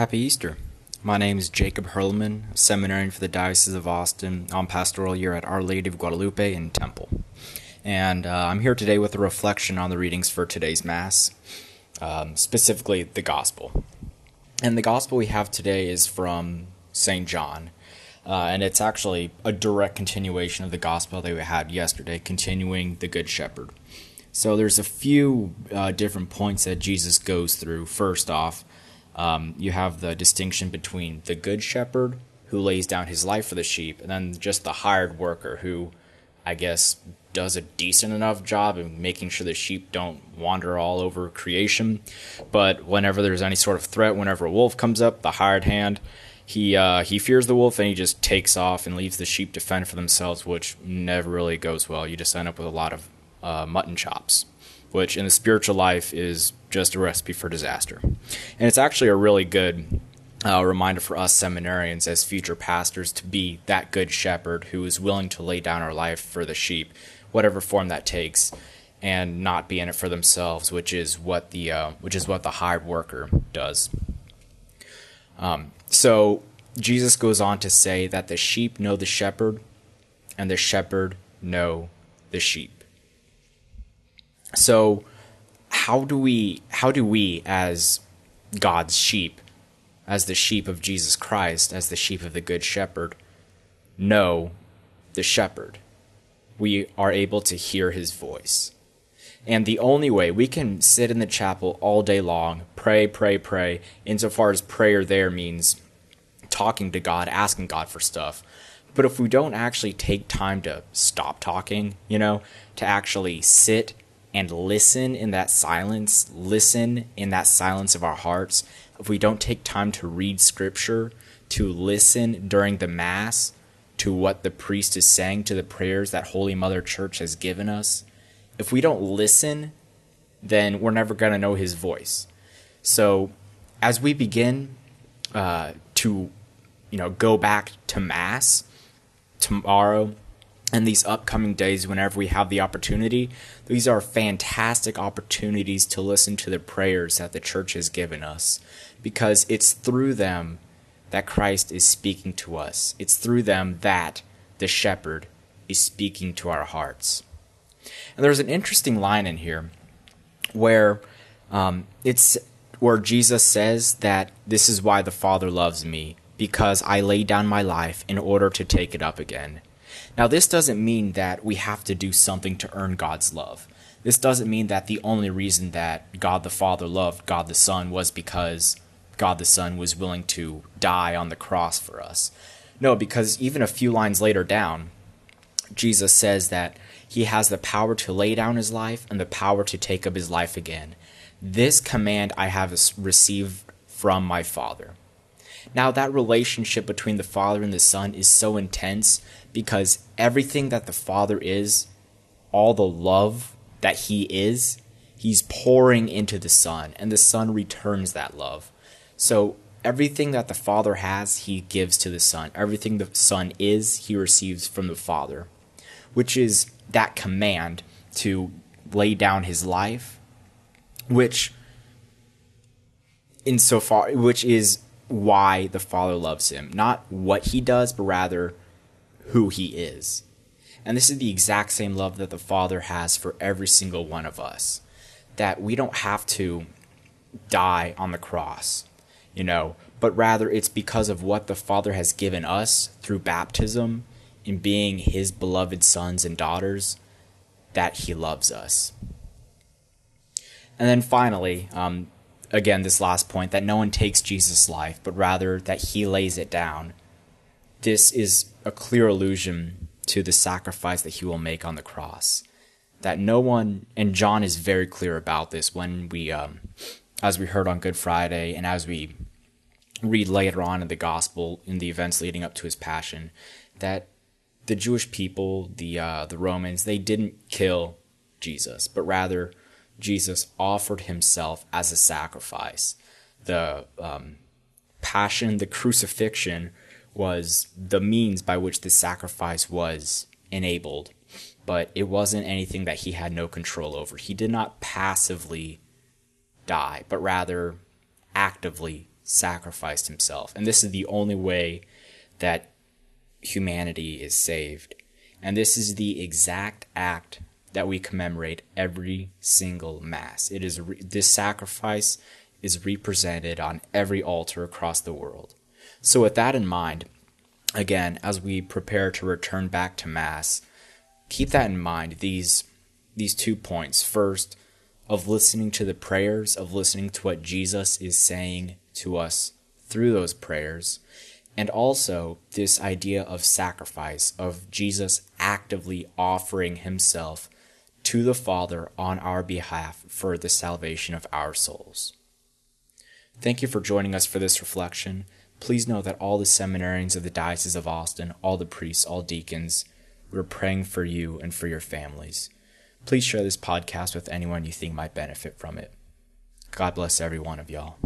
Happy Easter. My name is Jacob Hurlman, seminarian for the Diocese of Austin on pastoral year at Our Lady of Guadalupe in Temple. And uh, I'm here today with a reflection on the readings for today's Mass, um, specifically the Gospel. And the Gospel we have today is from St. John. Uh, and it's actually a direct continuation of the Gospel that we had yesterday, continuing the Good Shepherd. So there's a few uh, different points that Jesus goes through. First off, um, you have the distinction between the good shepherd who lays down his life for the sheep, and then just the hired worker who, I guess, does a decent enough job in making sure the sheep don't wander all over creation. But whenever there's any sort of threat, whenever a wolf comes up, the hired hand, he uh, he fears the wolf and he just takes off and leaves the sheep to fend for themselves, which never really goes well. You just end up with a lot of uh, mutton chops which in the spiritual life is just a recipe for disaster. And it's actually a really good uh, reminder for us seminarians as future pastors to be that good shepherd who is willing to lay down our life for the sheep, whatever form that takes, and not be in it for themselves, which is what the uh, which is what the hired worker does. Um, so Jesus goes on to say that the sheep know the shepherd, and the shepherd know the sheep. So how do we how do we as God's sheep, as the sheep of Jesus Christ, as the sheep of the good shepherd, know the shepherd? We are able to hear his voice. And the only way we can sit in the chapel all day long, pray, pray, pray, insofar as prayer there means talking to God, asking God for stuff. But if we don't actually take time to stop talking, you know, to actually sit and listen in that silence, listen in that silence of our hearts, if we don't take time to read scripture, to listen during the Mass to what the priest is saying to the prayers that Holy Mother Church has given us, if we don't listen, then we're never going to know his voice. So as we begin uh, to, you know, go back to Mass tomorrow, and these upcoming days, whenever we have the opportunity, these are fantastic opportunities to listen to the prayers that the church has given us because it's through them that Christ is speaking to us. It's through them that the shepherd is speaking to our hearts. And there's an interesting line in here where um, it's where Jesus says that this is why the Father loves me because I lay down my life in order to take it up again. Now, this doesn't mean that we have to do something to earn God's love. This doesn't mean that the only reason that God the Father loved God the Son was because God the Son was willing to die on the cross for us. No, because even a few lines later down, Jesus says that he has the power to lay down his life and the power to take up his life again. This command I have received from my Father. Now, that relationship between the Father and the Son is so intense because everything that the Father is, all the love that He is, He's pouring into the Son, and the Son returns that love. So, everything that the Father has, He gives to the Son. Everything the Son is, He receives from the Father, which is that command to lay down His life, which insofar which is why the Father loves him. Not what he does, but rather who he is. And this is the exact same love that the Father has for every single one of us. That we don't have to die on the cross, you know, but rather it's because of what the Father has given us through baptism in being his beloved sons and daughters that he loves us. And then finally, um, again, this last point that no one takes Jesus' life, but rather that he lays it down. This is a clear allusion to the sacrifice that he will make on the cross. That no one, and John is very clear about this when we, um, as we heard on Good Friday, and as we read later on in the gospel in the events leading up to his passion, that the Jewish people, the uh, the Romans, they didn't kill Jesus, but rather Jesus offered himself as a sacrifice. The um, passion, the crucifixion, was the means by which the sacrifice was enabled, but it wasn't anything that he had no control over. He did not passively die, but rather actively sacrificed himself. And this is the only way that humanity is saved. And this is the exact act that we commemorate every single mass. It is re- this sacrifice is represented on every altar across the world. So with that in mind, again, as we prepare to return back to mass, keep that in mind these these two points. First, of listening to the prayers, of listening to what Jesus is saying to us through those prayers, and also this idea of sacrifice, of Jesus actively offering himself to the Father on our behalf for the salvation of our souls. Thank you for joining us for this reflection. Please know that all the seminarians of the Diocese of Austin, all the priests, all deacons, we're praying for you and for your families. Please share this podcast with anyone you think might benefit from it. God bless every one of y'all.